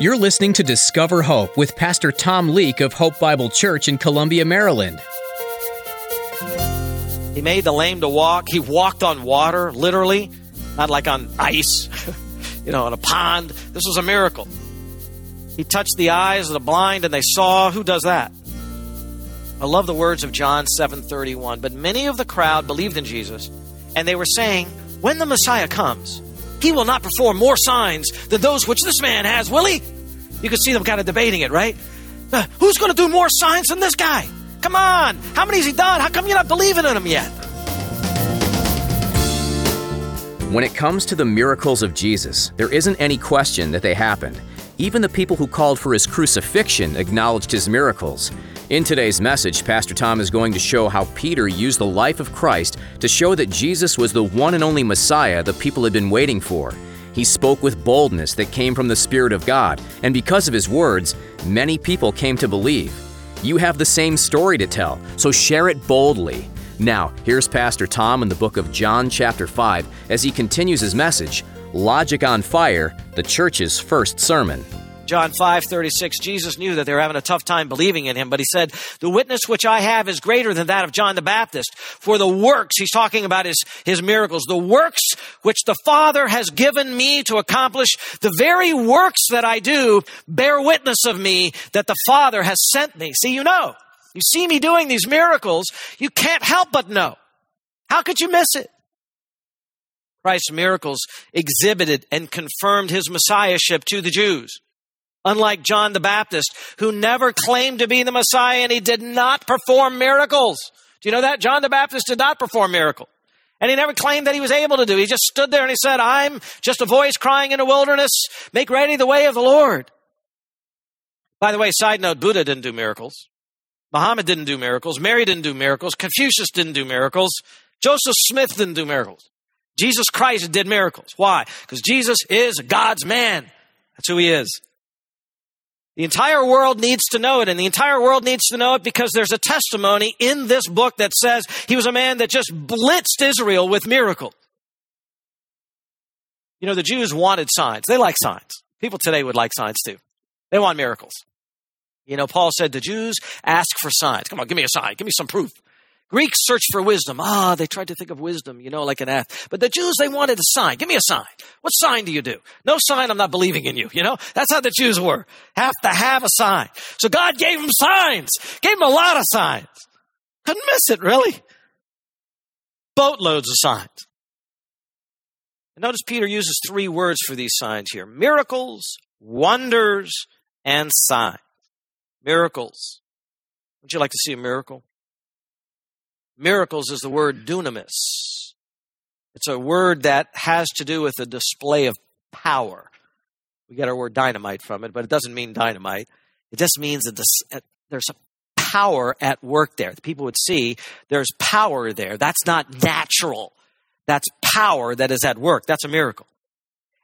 You're listening to Discover Hope with Pastor Tom Leake of Hope Bible Church in Columbia, Maryland. He made the lame to walk. He walked on water, literally, not like on ice, you know, on a pond. This was a miracle. He touched the eyes of the blind and they saw. Who does that? I love the words of John 7:31. But many of the crowd believed in Jesus, and they were saying, "When the Messiah comes, he will not perform more signs than those which this man has, will he? You can see them kind of debating it, right? Uh, who's going to do more signs than this guy? Come on. How many has he done? How come you're not believing in him yet? When it comes to the miracles of Jesus, there isn't any question that they happened. Even the people who called for his crucifixion acknowledged his miracles. In today's message, Pastor Tom is going to show how Peter used the life of Christ to show that Jesus was the one and only Messiah the people had been waiting for. He spoke with boldness that came from the Spirit of God, and because of his words, many people came to believe. You have the same story to tell, so share it boldly. Now, here's Pastor Tom in the book of John, chapter 5, as he continues his message Logic on Fire, the church's first sermon. John 5, 36, Jesus knew that they were having a tough time believing in him, but he said, the witness which I have is greater than that of John the Baptist. For the works, he's talking about his, his miracles, the works which the Father has given me to accomplish, the very works that I do bear witness of me that the Father has sent me. See, you know, you see me doing these miracles, you can't help but know. How could you miss it? Christ's miracles exhibited and confirmed his messiahship to the Jews. Unlike John the Baptist, who never claimed to be the Messiah and he did not perform miracles. Do you know that? John the Baptist did not perform miracles. And he never claimed that he was able to do. He just stood there and he said, I'm just a voice crying in the wilderness. Make ready the way of the Lord. By the way, side note, Buddha didn't do miracles. Muhammad didn't do miracles. Mary didn't do miracles. Confucius didn't do miracles. Joseph Smith didn't do miracles. Jesus Christ did miracles. Why? Because Jesus is God's man. That's who he is. The entire world needs to know it, and the entire world needs to know it because there's a testimony in this book that says he was a man that just blitzed Israel with miracles. You know, the Jews wanted signs. They like signs. People today would like signs too. They want miracles. You know, Paul said the Jews ask for signs. Come on, give me a sign. Give me some proof. Greeks search for wisdom. Ah, they tried to think of wisdom, you know, like an ath. But the Jews, they wanted a sign. Give me a sign. What sign do you do? No sign, I'm not believing in you, you know? That's how the Jews were. Have to have a sign. So God gave them signs. Gave them a lot of signs. Couldn't miss it, really. Boatloads of signs. Notice Peter uses three words for these signs here. Miracles, wonders, and signs. Miracles. Would you like to see a miracle? Miracles is the word dunamis. It's a word that has to do with a display of power. We get our word dynamite from it, but it doesn't mean dynamite. It just means that uh, there's a power at work there. The people would see there's power there. That's not natural. That's power that is at work. That's a miracle.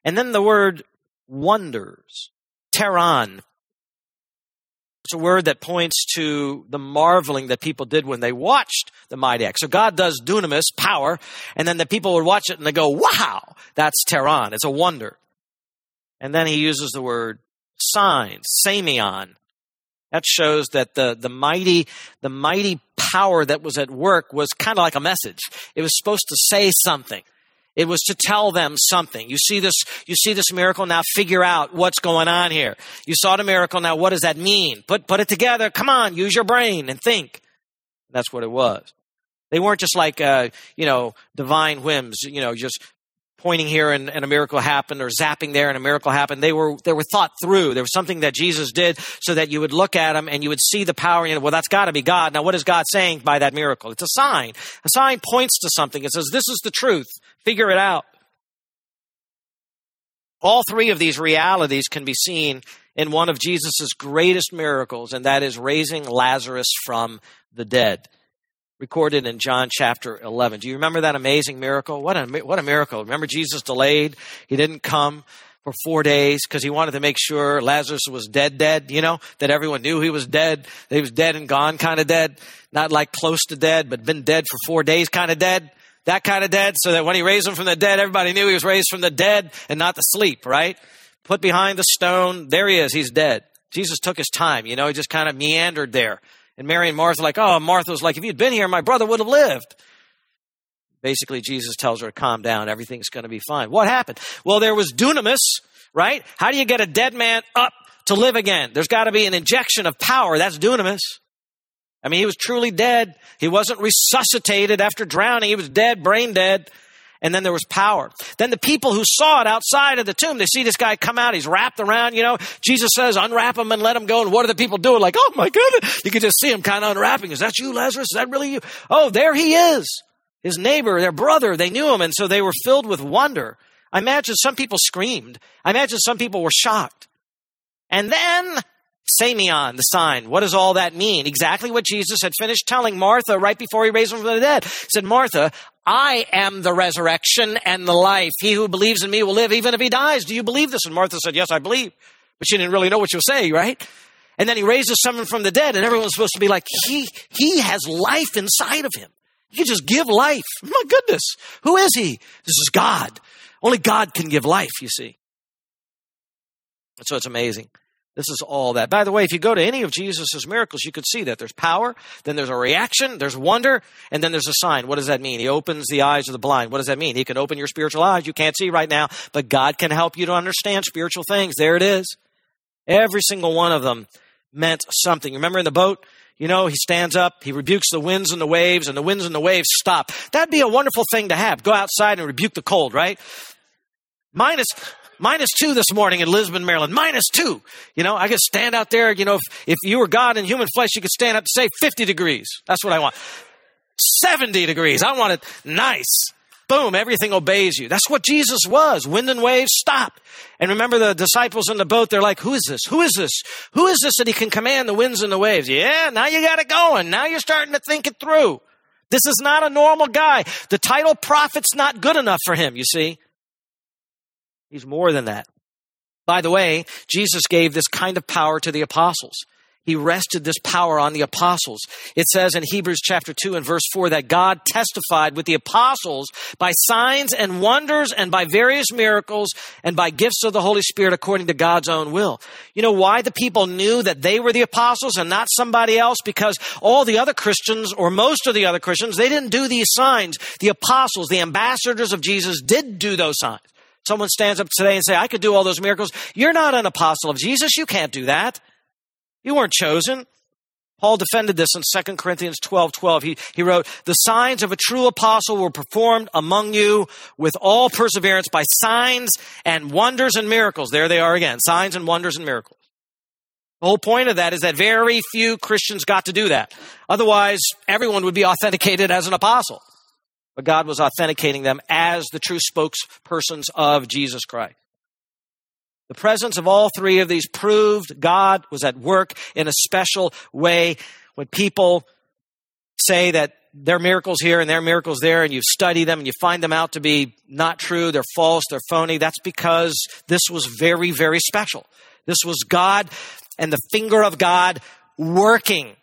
And then the word wonders, pteron, it's a word that points to the marveling that people did when they watched the mighty act. So God does dunamis, power, and then the people would watch it and they go, wow, that's pteron. It's a wonder. And then he uses the word sign, semeion. That shows that the, the mighty, the mighty power that was at work was kind of like a message. It was supposed to say something. It was to tell them something. You see this, you see this miracle now, figure out what's going on here. You saw the miracle, now what does that mean? Put, put it together. Come on, use your brain and think. That's what it was. They weren't just like, uh, you know, divine whims, you know, just pointing here and, and, a miracle happened or zapping there and a miracle happened. They were, they were thought through. There was something that Jesus did so that you would look at him and you would see the power. You know, well, that's got to be God. Now, what is God saying by that miracle? It's a sign. A sign points to something. It says, this is the truth. Figure it out. All three of these realities can be seen in one of Jesus' greatest miracles, and that is raising Lazarus from the dead recorded in John chapter 11. Do you remember that amazing miracle? What a, what a miracle. Remember Jesus delayed? He didn't come for four days because he wanted to make sure Lazarus was dead, dead, you know, that everyone knew he was dead. That he was dead and gone kind of dead. Not like close to dead, but been dead for four days kind of dead. That kind of dead so that when he raised him from the dead, everybody knew he was raised from the dead and not the sleep, right? put behind the stone. There he is. He's dead. Jesus took his time. You know, he just kind of meandered there. And Mary and Martha like, oh, Martha was like, if you'd been here, my brother would have lived. Basically, Jesus tells her to calm down. Everything's going to be fine. What happened? Well, there was dunamis, right? How do you get a dead man up to live again? There's got to be an injection of power. That's dunamis. I mean, he was truly dead. He wasn't resuscitated after drowning. He was dead, brain dead. And then there was power. Then the people who saw it outside of the tomb, they see this guy come out. He's wrapped around, you know. Jesus says, unwrap him and let him go. And what are the people doing? Like, oh my goodness. You can just see him kind of unwrapping. Is that you, Lazarus? Is that really you? Oh, there he is. His neighbor, their brother, they knew him. And so they were filled with wonder. I imagine some people screamed. I imagine some people were shocked. And then Semeion, the sign. What does all that mean? Exactly what Jesus had finished telling Martha right before he raised him from the dead. He said, Martha, I am the resurrection and the life. He who believes in me will live even if he dies. Do you believe this? And Martha said, Yes, I believe. But she didn't really know what she was saying, right? And then he raises someone from the dead, and everyone's supposed to be like, He he has life inside of him. You just give life. My goodness. Who is he? This is God. Only God can give life, you see. And so it's amazing. This is all that. By the way, if you go to any of Jesus' miracles, you could see that there's power, then there's a reaction, there's wonder, and then there's a sign. What does that mean? He opens the eyes of the blind. What does that mean? He can open your spiritual eyes. You can't see right now, but God can help you to understand spiritual things. There it is. Every single one of them meant something. Remember in the boat? You know, he stands up, he rebukes the winds and the waves, and the winds and the waves stop. That'd be a wonderful thing to have. Go outside and rebuke the cold, right? Minus, minus two this morning in Lisbon, Maryland. Minus two. You know, I could stand out there. You know, if, if you were God in human flesh, you could stand up to say 50 degrees. That's what I want. 70 degrees. I want it nice. Boom, everything obeys you. That's what Jesus was. Wind and waves stop. And remember the disciples in the boat, they're like, who is this? Who is this? Who is this that he can command the winds and the waves? Yeah, now you got it going. Now you're starting to think it through. This is not a normal guy. The title prophet's not good enough for him, you see. He's more than that. By the way, Jesus gave this kind of power to the apostles. He rested this power on the apostles. It says in Hebrews chapter 2 and verse 4 that God testified with the apostles by signs and wonders and by various miracles and by gifts of the Holy Spirit according to God's own will. You know why the people knew that they were the apostles and not somebody else? Because all the other Christians or most of the other Christians, they didn't do these signs. The apostles, the ambassadors of Jesus did do those signs. Someone stands up today and say, I could do all those miracles. You're not an apostle of Jesus. You can't do that. You weren't chosen. Paul defended this in 2 Corinthians 12, 12. He, he wrote, the signs of a true apostle were performed among you with all perseverance by signs and wonders and miracles. There they are again. Signs and wonders and miracles. The whole point of that is that very few Christians got to do that. Otherwise, everyone would be authenticated as an apostle but God was authenticating them as the true spokespersons of Jesus Christ. The presence of all three of these proved God was at work in a special way. When people say that there are miracles here and there are miracles there, and you study them and you find them out to be not true, they're false, they're phony, that's because this was very, very special. This was God and the finger of God working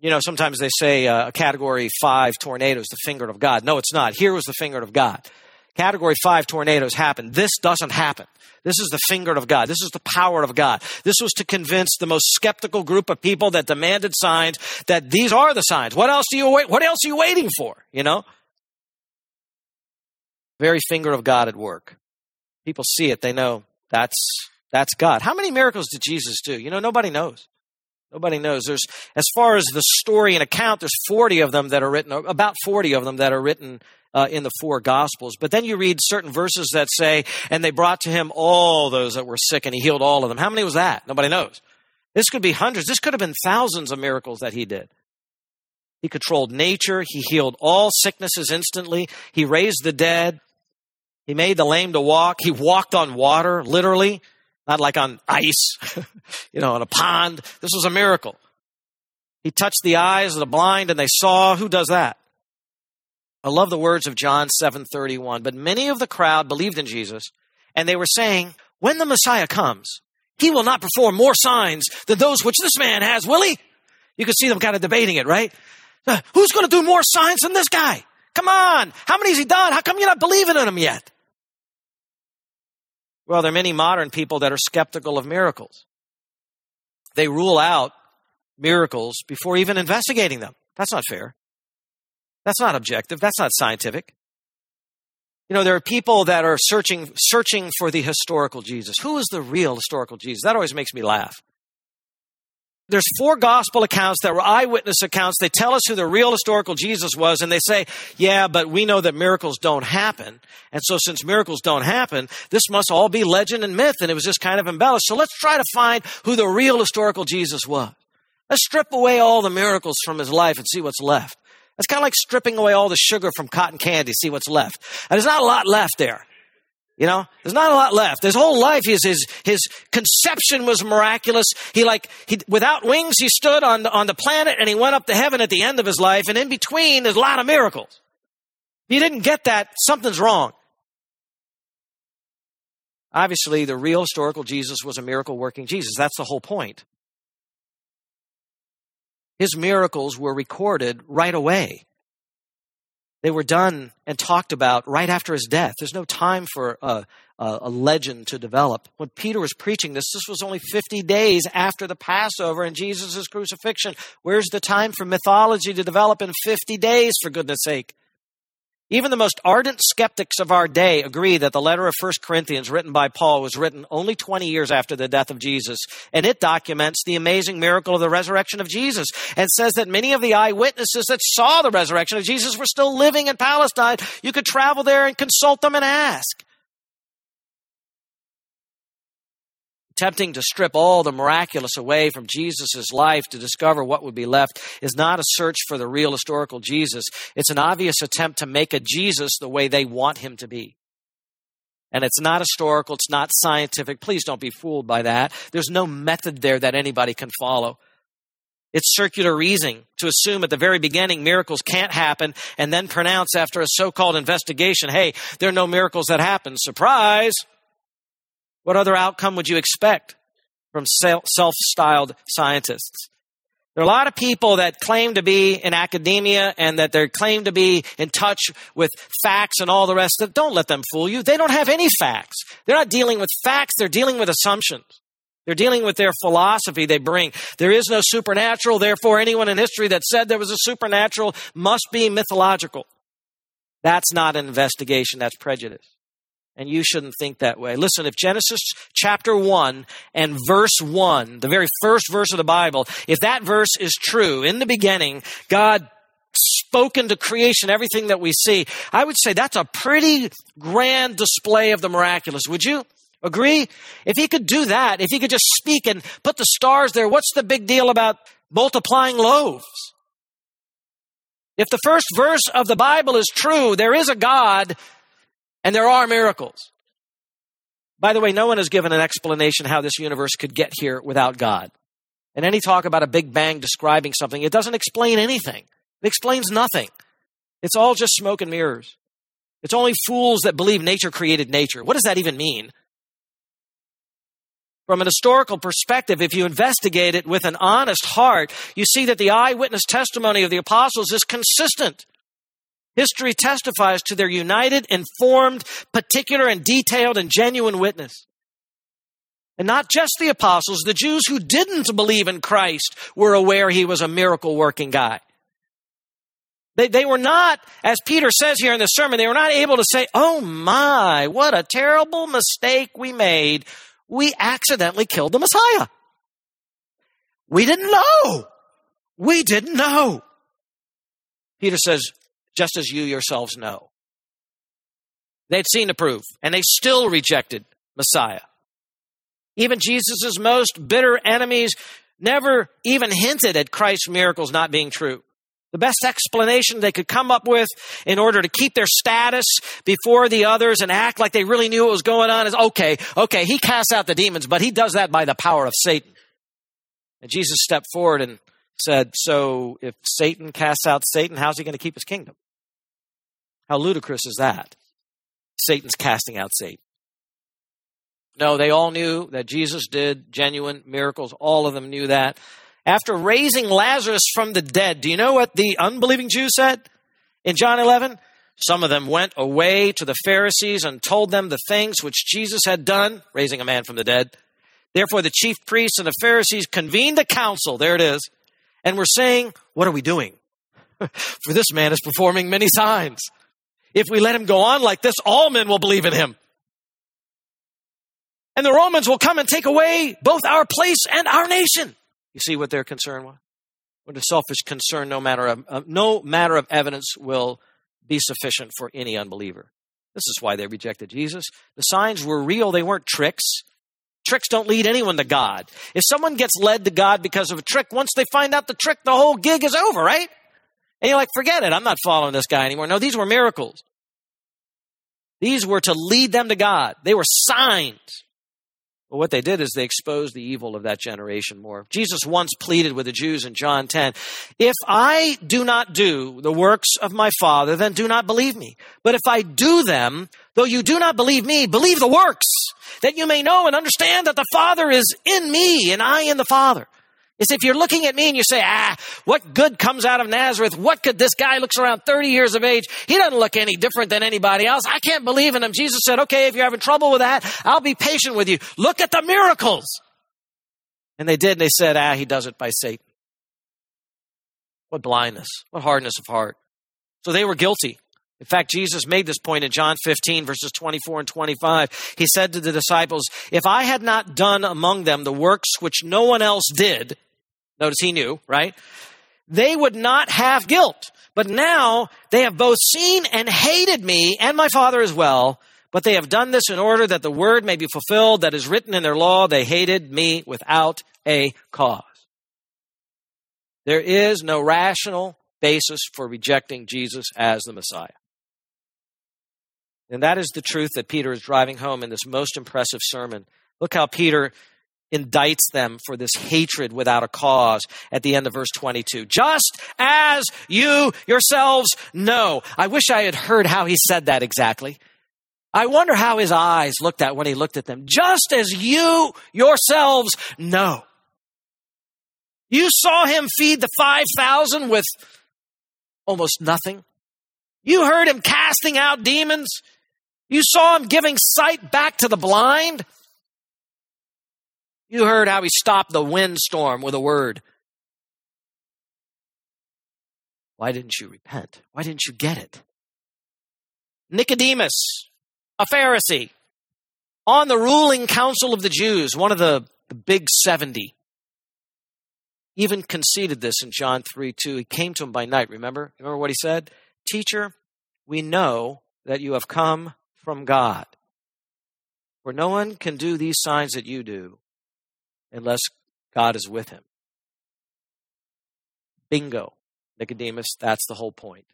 you know, sometimes they say uh, a category five tornado is the finger of God. No, it's not. Here was the finger of God. Category five tornadoes happen. This doesn't happen. This is the finger of God. This is the power of God. This was to convince the most skeptical group of people that demanded signs that these are the signs. What else do you wait? What else are you waiting for? You know? Very finger of God at work. People see it. They know that's, that's God. How many miracles did Jesus do? You know, nobody knows. Nobody knows. There's, as far as the story and account, there's 40 of them that are written, about 40 of them that are written uh, in the four gospels. But then you read certain verses that say, and they brought to him all those that were sick and he healed all of them. How many was that? Nobody knows. This could be hundreds. This could have been thousands of miracles that he did. He controlled nature. He healed all sicknesses instantly. He raised the dead. He made the lame to walk. He walked on water, literally not like on ice, you know, on a pond. This was a miracle. He touched the eyes of the blind and they saw. Who does that? I love the words of John 7:31. But many of the crowd believed in Jesus, and they were saying, "When the Messiah comes, he will not perform more signs than those which this man has, will he?" You can see them kind of debating it, right? Uh, who's going to do more signs than this guy? Come on. How many has he done? How come you're not believing in him yet? Well, there are many modern people that are skeptical of miracles. They rule out miracles before even investigating them. That's not fair. That's not objective. That's not scientific. You know, there are people that are searching, searching for the historical Jesus. Who is the real historical Jesus? That always makes me laugh. There's four gospel accounts that were eyewitness accounts. They tell us who the real historical Jesus was, and they say, yeah, but we know that miracles don't happen. And so since miracles don't happen, this must all be legend and myth, and it was just kind of embellished. So let's try to find who the real historical Jesus was. Let's strip away all the miracles from his life and see what's left. It's kind of like stripping away all the sugar from cotton candy, see what's left. And there's not a lot left there. You know, there's not a lot left. His whole life, his, his, his conception was miraculous. He like, he, without wings, he stood on the, on the planet and he went up to heaven at the end of his life. And in between, there's a lot of miracles. If you didn't get that, something's wrong. Obviously, the real historical Jesus was a miracle working Jesus. That's the whole point. His miracles were recorded right away. They were done and talked about right after his death. There's no time for a, a, a, legend to develop. When Peter was preaching this, this was only 50 days after the Passover and Jesus' crucifixion. Where's the time for mythology to develop in 50 days, for goodness sake? Even the most ardent skeptics of our day agree that the letter of 1 Corinthians written by Paul was written only 20 years after the death of Jesus. And it documents the amazing miracle of the resurrection of Jesus and says that many of the eyewitnesses that saw the resurrection of Jesus were still living in Palestine. You could travel there and consult them and ask. Attempting to strip all the miraculous away from Jesus' life to discover what would be left is not a search for the real historical Jesus. It's an obvious attempt to make a Jesus the way they want him to be. And it's not historical, it's not scientific. Please don't be fooled by that. There's no method there that anybody can follow. It's circular reasoning to assume at the very beginning miracles can't happen and then pronounce after a so called investigation, hey, there are no miracles that happen. Surprise! What other outcome would you expect from self styled scientists? There are a lot of people that claim to be in academia and that they claim to be in touch with facts and all the rest of it. Don't let them fool you. They don't have any facts. They're not dealing with facts, they're dealing with assumptions. They're dealing with their philosophy they bring. There is no supernatural, therefore, anyone in history that said there was a supernatural must be mythological. That's not an investigation, that's prejudice. And you shouldn't think that way. Listen, if Genesis chapter 1 and verse 1, the very first verse of the Bible, if that verse is true, in the beginning, God spoke into creation everything that we see, I would say that's a pretty grand display of the miraculous. Would you agree? If he could do that, if he could just speak and put the stars there, what's the big deal about multiplying loaves? If the first verse of the Bible is true, there is a God and there are miracles. By the way, no one has given an explanation how this universe could get here without God. And any talk about a big bang describing something, it doesn't explain anything. It explains nothing. It's all just smoke and mirrors. It's only fools that believe nature created nature. What does that even mean? From an historical perspective, if you investigate it with an honest heart, you see that the eyewitness testimony of the apostles is consistent. History testifies to their united, informed, particular, and detailed and genuine witness. And not just the apostles, the Jews who didn't believe in Christ were aware he was a miracle working guy. They, they were not, as Peter says here in the sermon, they were not able to say, oh my, what a terrible mistake we made. We accidentally killed the Messiah. We didn't know. We didn't know. Peter says, just as you yourselves know. They'd seen the proof, and they still rejected Messiah. Even Jesus' most bitter enemies never even hinted at Christ's miracles not being true. The best explanation they could come up with in order to keep their status before the others and act like they really knew what was going on is okay, okay, he casts out the demons, but he does that by the power of Satan. And Jesus stepped forward and said, So if Satan casts out Satan, how's he going to keep his kingdom? How ludicrous is that? Satan's casting out Satan. No, they all knew that Jesus did genuine miracles. All of them knew that. After raising Lazarus from the dead, do you know what the unbelieving Jews said in John 11? Some of them went away to the Pharisees and told them the things which Jesus had done, raising a man from the dead. Therefore, the chief priests and the Pharisees convened a council. There it is. And were saying, What are we doing? For this man is performing many signs. If we let him go on like this, all men will believe in him. And the Romans will come and take away both our place and our nation. You see what their concern was? What a selfish concern, no matter of, uh, no matter of evidence will be sufficient for any unbeliever. This is why they rejected Jesus. The signs were real, they weren't tricks. Tricks don't lead anyone to God. If someone gets led to God because of a trick, once they find out the trick, the whole gig is over, right? And you're like, forget it. I'm not following this guy anymore. No, these were miracles. These were to lead them to God. They were signs. But what they did is they exposed the evil of that generation more. Jesus once pleaded with the Jews in John 10, if I do not do the works of my Father, then do not believe me. But if I do them, though you do not believe me, believe the works, that you may know and understand that the Father is in me and I in the Father. Is if you're looking at me and you say, ah, what good comes out of Nazareth? What could this guy looks around 30 years of age? He doesn't look any different than anybody else. I can't believe in him. Jesus said, okay, if you're having trouble with that, I'll be patient with you. Look at the miracles. And they did. And they said, ah, he does it by Satan. What blindness. What hardness of heart. So they were guilty. In fact, Jesus made this point in John 15, verses 24 and 25. He said to the disciples, If I had not done among them the works which no one else did, Notice he knew, right? They would not have guilt. But now they have both seen and hated me and my Father as well. But they have done this in order that the word may be fulfilled that is written in their law. They hated me without a cause. There is no rational basis for rejecting Jesus as the Messiah. And that is the truth that Peter is driving home in this most impressive sermon. Look how Peter indicts them for this hatred without a cause at the end of verse 22. Just as you yourselves know. I wish I had heard how he said that exactly. I wonder how his eyes looked at when he looked at them. Just as you yourselves know. You saw him feed the 5,000 with almost nothing. You heard him casting out demons. You saw him giving sight back to the blind. You heard how he stopped the windstorm with a word. Why didn't you repent? Why didn't you get it? Nicodemus, a Pharisee, on the ruling council of the Jews, one of the, the big 70, even conceded this in John 3 2. He came to him by night, remember? Remember what he said? Teacher, we know that you have come from God. For no one can do these signs that you do unless God is with him. Bingo. Nicodemus, that's the whole point.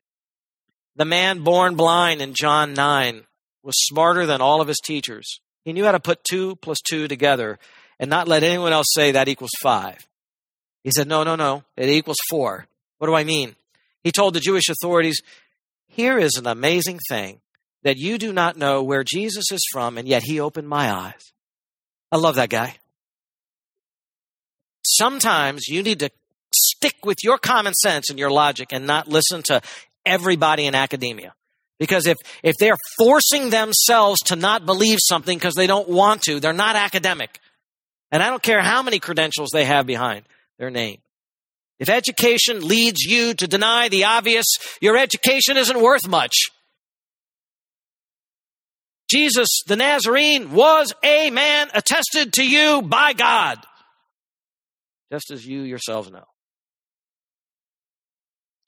The man born blind in John 9 was smarter than all of his teachers. He knew how to put two plus two together and not let anyone else say that equals five. He said, no, no, no, it equals four. What do I mean? He told the Jewish authorities, here is an amazing thing that you do not know where Jesus is from, and yet he opened my eyes. I love that guy sometimes you need to stick with your common sense and your logic and not listen to everybody in academia. Because if, if they're forcing themselves to not believe something because they don't want to, they're not academic. And I don't care how many credentials they have behind their name. If education leads you to deny the obvious, your education isn't worth much. Jesus, the Nazarene, was a man attested to you by God just as you yourselves know.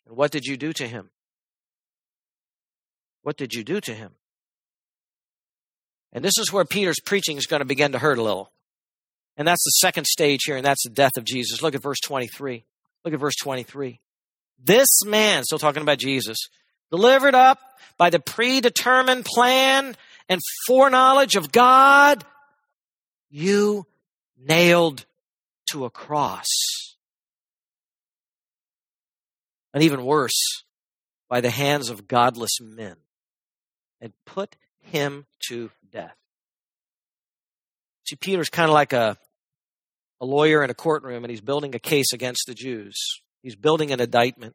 And what did you do to him? What did you do to him? And this is where Peter's preaching is going to begin to hurt a little. And that's the second stage here, and that's the death of Jesus. Look at verse 23. Look at verse 23. This man, still talking about Jesus, delivered up by the predetermined plan and foreknowledge of God, you nailed to a cross. And even worse, by the hands of godless men, and put him to death. See, Peter's kind of like a, a lawyer in a courtroom, and he's building a case against the Jews. He's building an indictment.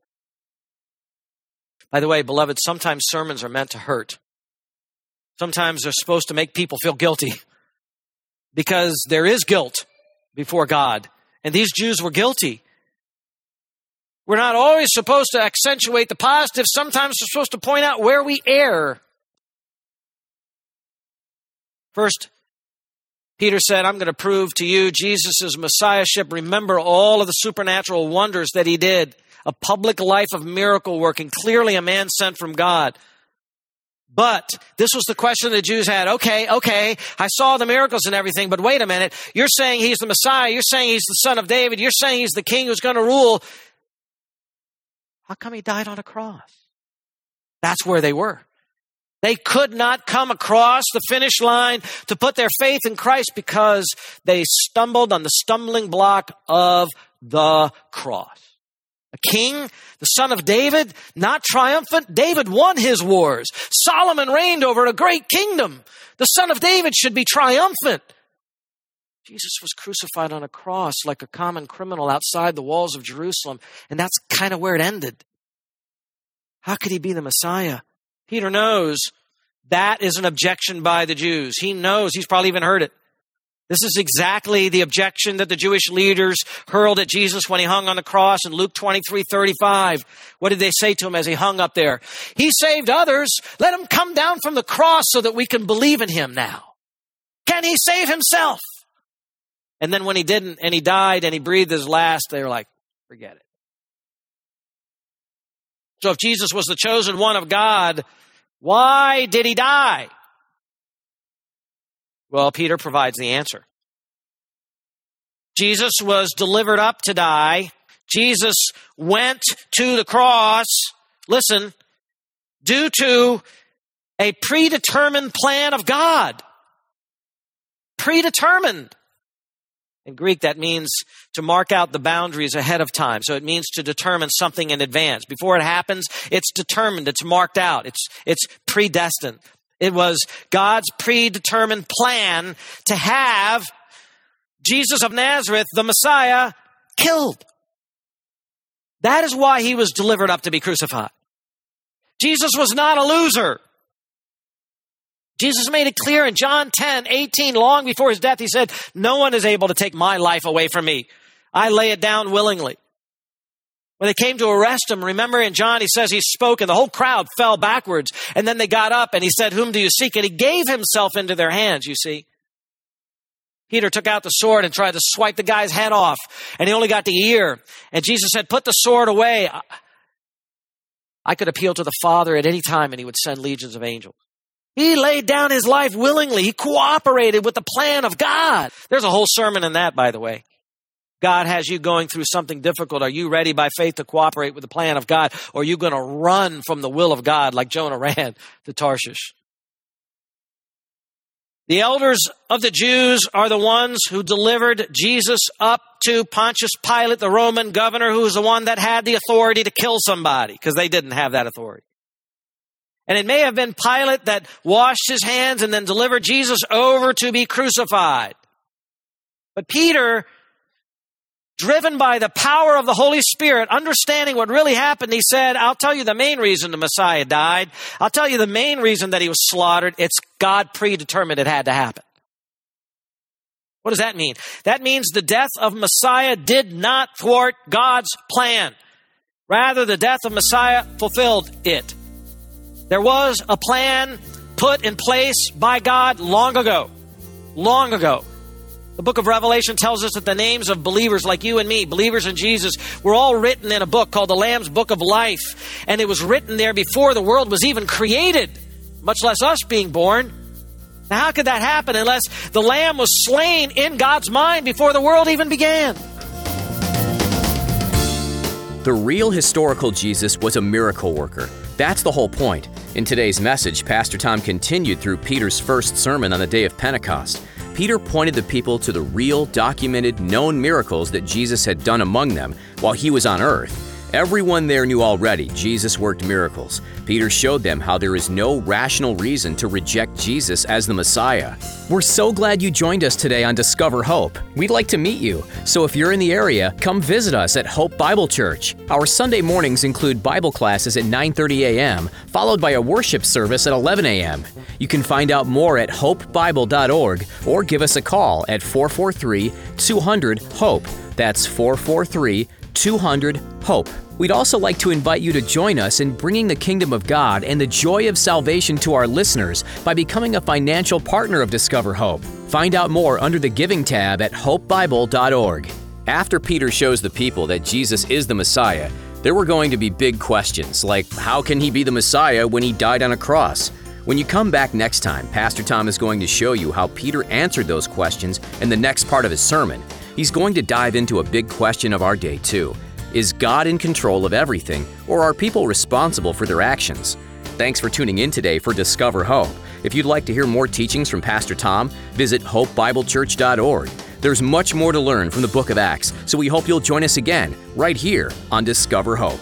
By the way, beloved, sometimes sermons are meant to hurt. Sometimes they're supposed to make people feel guilty because there is guilt before God. And these Jews were guilty. We're not always supposed to accentuate the positive. Sometimes we're supposed to point out where we err. First, Peter said, I'm going to prove to you Jesus' messiahship. Remember all of the supernatural wonders that he did, a public life of miracle working, clearly a man sent from God. But this was the question the Jews had. Okay, okay, I saw the miracles and everything, but wait a minute. You're saying he's the Messiah. You're saying he's the son of David. You're saying he's the king who's going to rule. How come he died on a cross? That's where they were. They could not come across the finish line to put their faith in Christ because they stumbled on the stumbling block of the cross. A king, the son of David, not triumphant. David won his wars. Solomon reigned over a great kingdom. The son of David should be triumphant. Jesus was crucified on a cross like a common criminal outside the walls of Jerusalem, and that's kind of where it ended. How could he be the Messiah? Peter knows that is an objection by the Jews. He knows, he's probably even heard it. This is exactly the objection that the Jewish leaders hurled at Jesus when he hung on the cross in Luke 23, 35. What did they say to him as he hung up there? He saved others. Let him come down from the cross so that we can believe in him now. Can he save himself? And then when he didn't and he died and he breathed his last, they were like, forget it. So if Jesus was the chosen one of God, why did he die? Well, Peter provides the answer. Jesus was delivered up to die. Jesus went to the cross, listen, due to a predetermined plan of God. Predetermined. In Greek, that means to mark out the boundaries ahead of time. So it means to determine something in advance. Before it happens, it's determined, it's marked out, it's, it's predestined. It was God's predetermined plan to have Jesus of Nazareth, the Messiah, killed. That is why he was delivered up to be crucified. Jesus was not a loser. Jesus made it clear in John 10, 18, long before his death, he said, No one is able to take my life away from me. I lay it down willingly. When they came to arrest him, remember in John, he says he spoke and the whole crowd fell backwards. And then they got up and he said, Whom do you seek? And he gave himself into their hands, you see. Peter took out the sword and tried to swipe the guy's head off, and he only got the ear. And Jesus said, Put the sword away. I could appeal to the Father at any time and he would send legions of angels. He laid down his life willingly. He cooperated with the plan of God. There's a whole sermon in that, by the way. God has you going through something difficult. Are you ready by faith to cooperate with the plan of God? Or are you going to run from the will of God like Jonah ran to Tarshish? The elders of the Jews are the ones who delivered Jesus up to Pontius Pilate, the Roman governor, who was the one that had the authority to kill somebody, because they didn't have that authority. And it may have been Pilate that washed his hands and then delivered Jesus over to be crucified. But Peter, driven by the power of the Holy Spirit, understanding what really happened, he said, I'll tell you the main reason the Messiah died. I'll tell you the main reason that he was slaughtered. It's God predetermined it had to happen. What does that mean? That means the death of Messiah did not thwart God's plan. Rather, the death of Messiah fulfilled it. There was a plan put in place by God long ago. Long ago. The book of Revelation tells us that the names of believers like you and me, believers in Jesus, were all written in a book called the Lamb's Book of Life. And it was written there before the world was even created, much less us being born. Now, how could that happen unless the Lamb was slain in God's mind before the world even began? The real historical Jesus was a miracle worker. That's the whole point. In today's message, Pastor Tom continued through Peter's first sermon on the day of Pentecost. Peter pointed the people to the real, documented, known miracles that Jesus had done among them while he was on earth. Everyone there knew already Jesus worked miracles. Peter showed them how there is no rational reason to reject Jesus as the Messiah. We're so glad you joined us today on Discover Hope. We'd like to meet you, so if you're in the area, come visit us at Hope Bible Church. Our Sunday mornings include Bible classes at 9:30 a.m., followed by a worship service at 11 a.m. You can find out more at hopebible.org or give us a call at 443 200 HOPE. That's 443 200 HOPE. We'd also like to invite you to join us in bringing the kingdom of God and the joy of salvation to our listeners by becoming a financial partner of Discover Hope. Find out more under the Giving tab at hopebible.org. After Peter shows the people that Jesus is the Messiah, there were going to be big questions like how can he be the Messiah when he died on a cross? When you come back next time, Pastor Tom is going to show you how Peter answered those questions in the next part of his sermon. He's going to dive into a big question of our day, too. Is God in control of everything, or are people responsible for their actions? Thanks for tuning in today for Discover Hope. If you'd like to hear more teachings from Pastor Tom, visit hopebiblechurch.org. There's much more to learn from the book of Acts, so we hope you'll join us again right here on Discover Hope.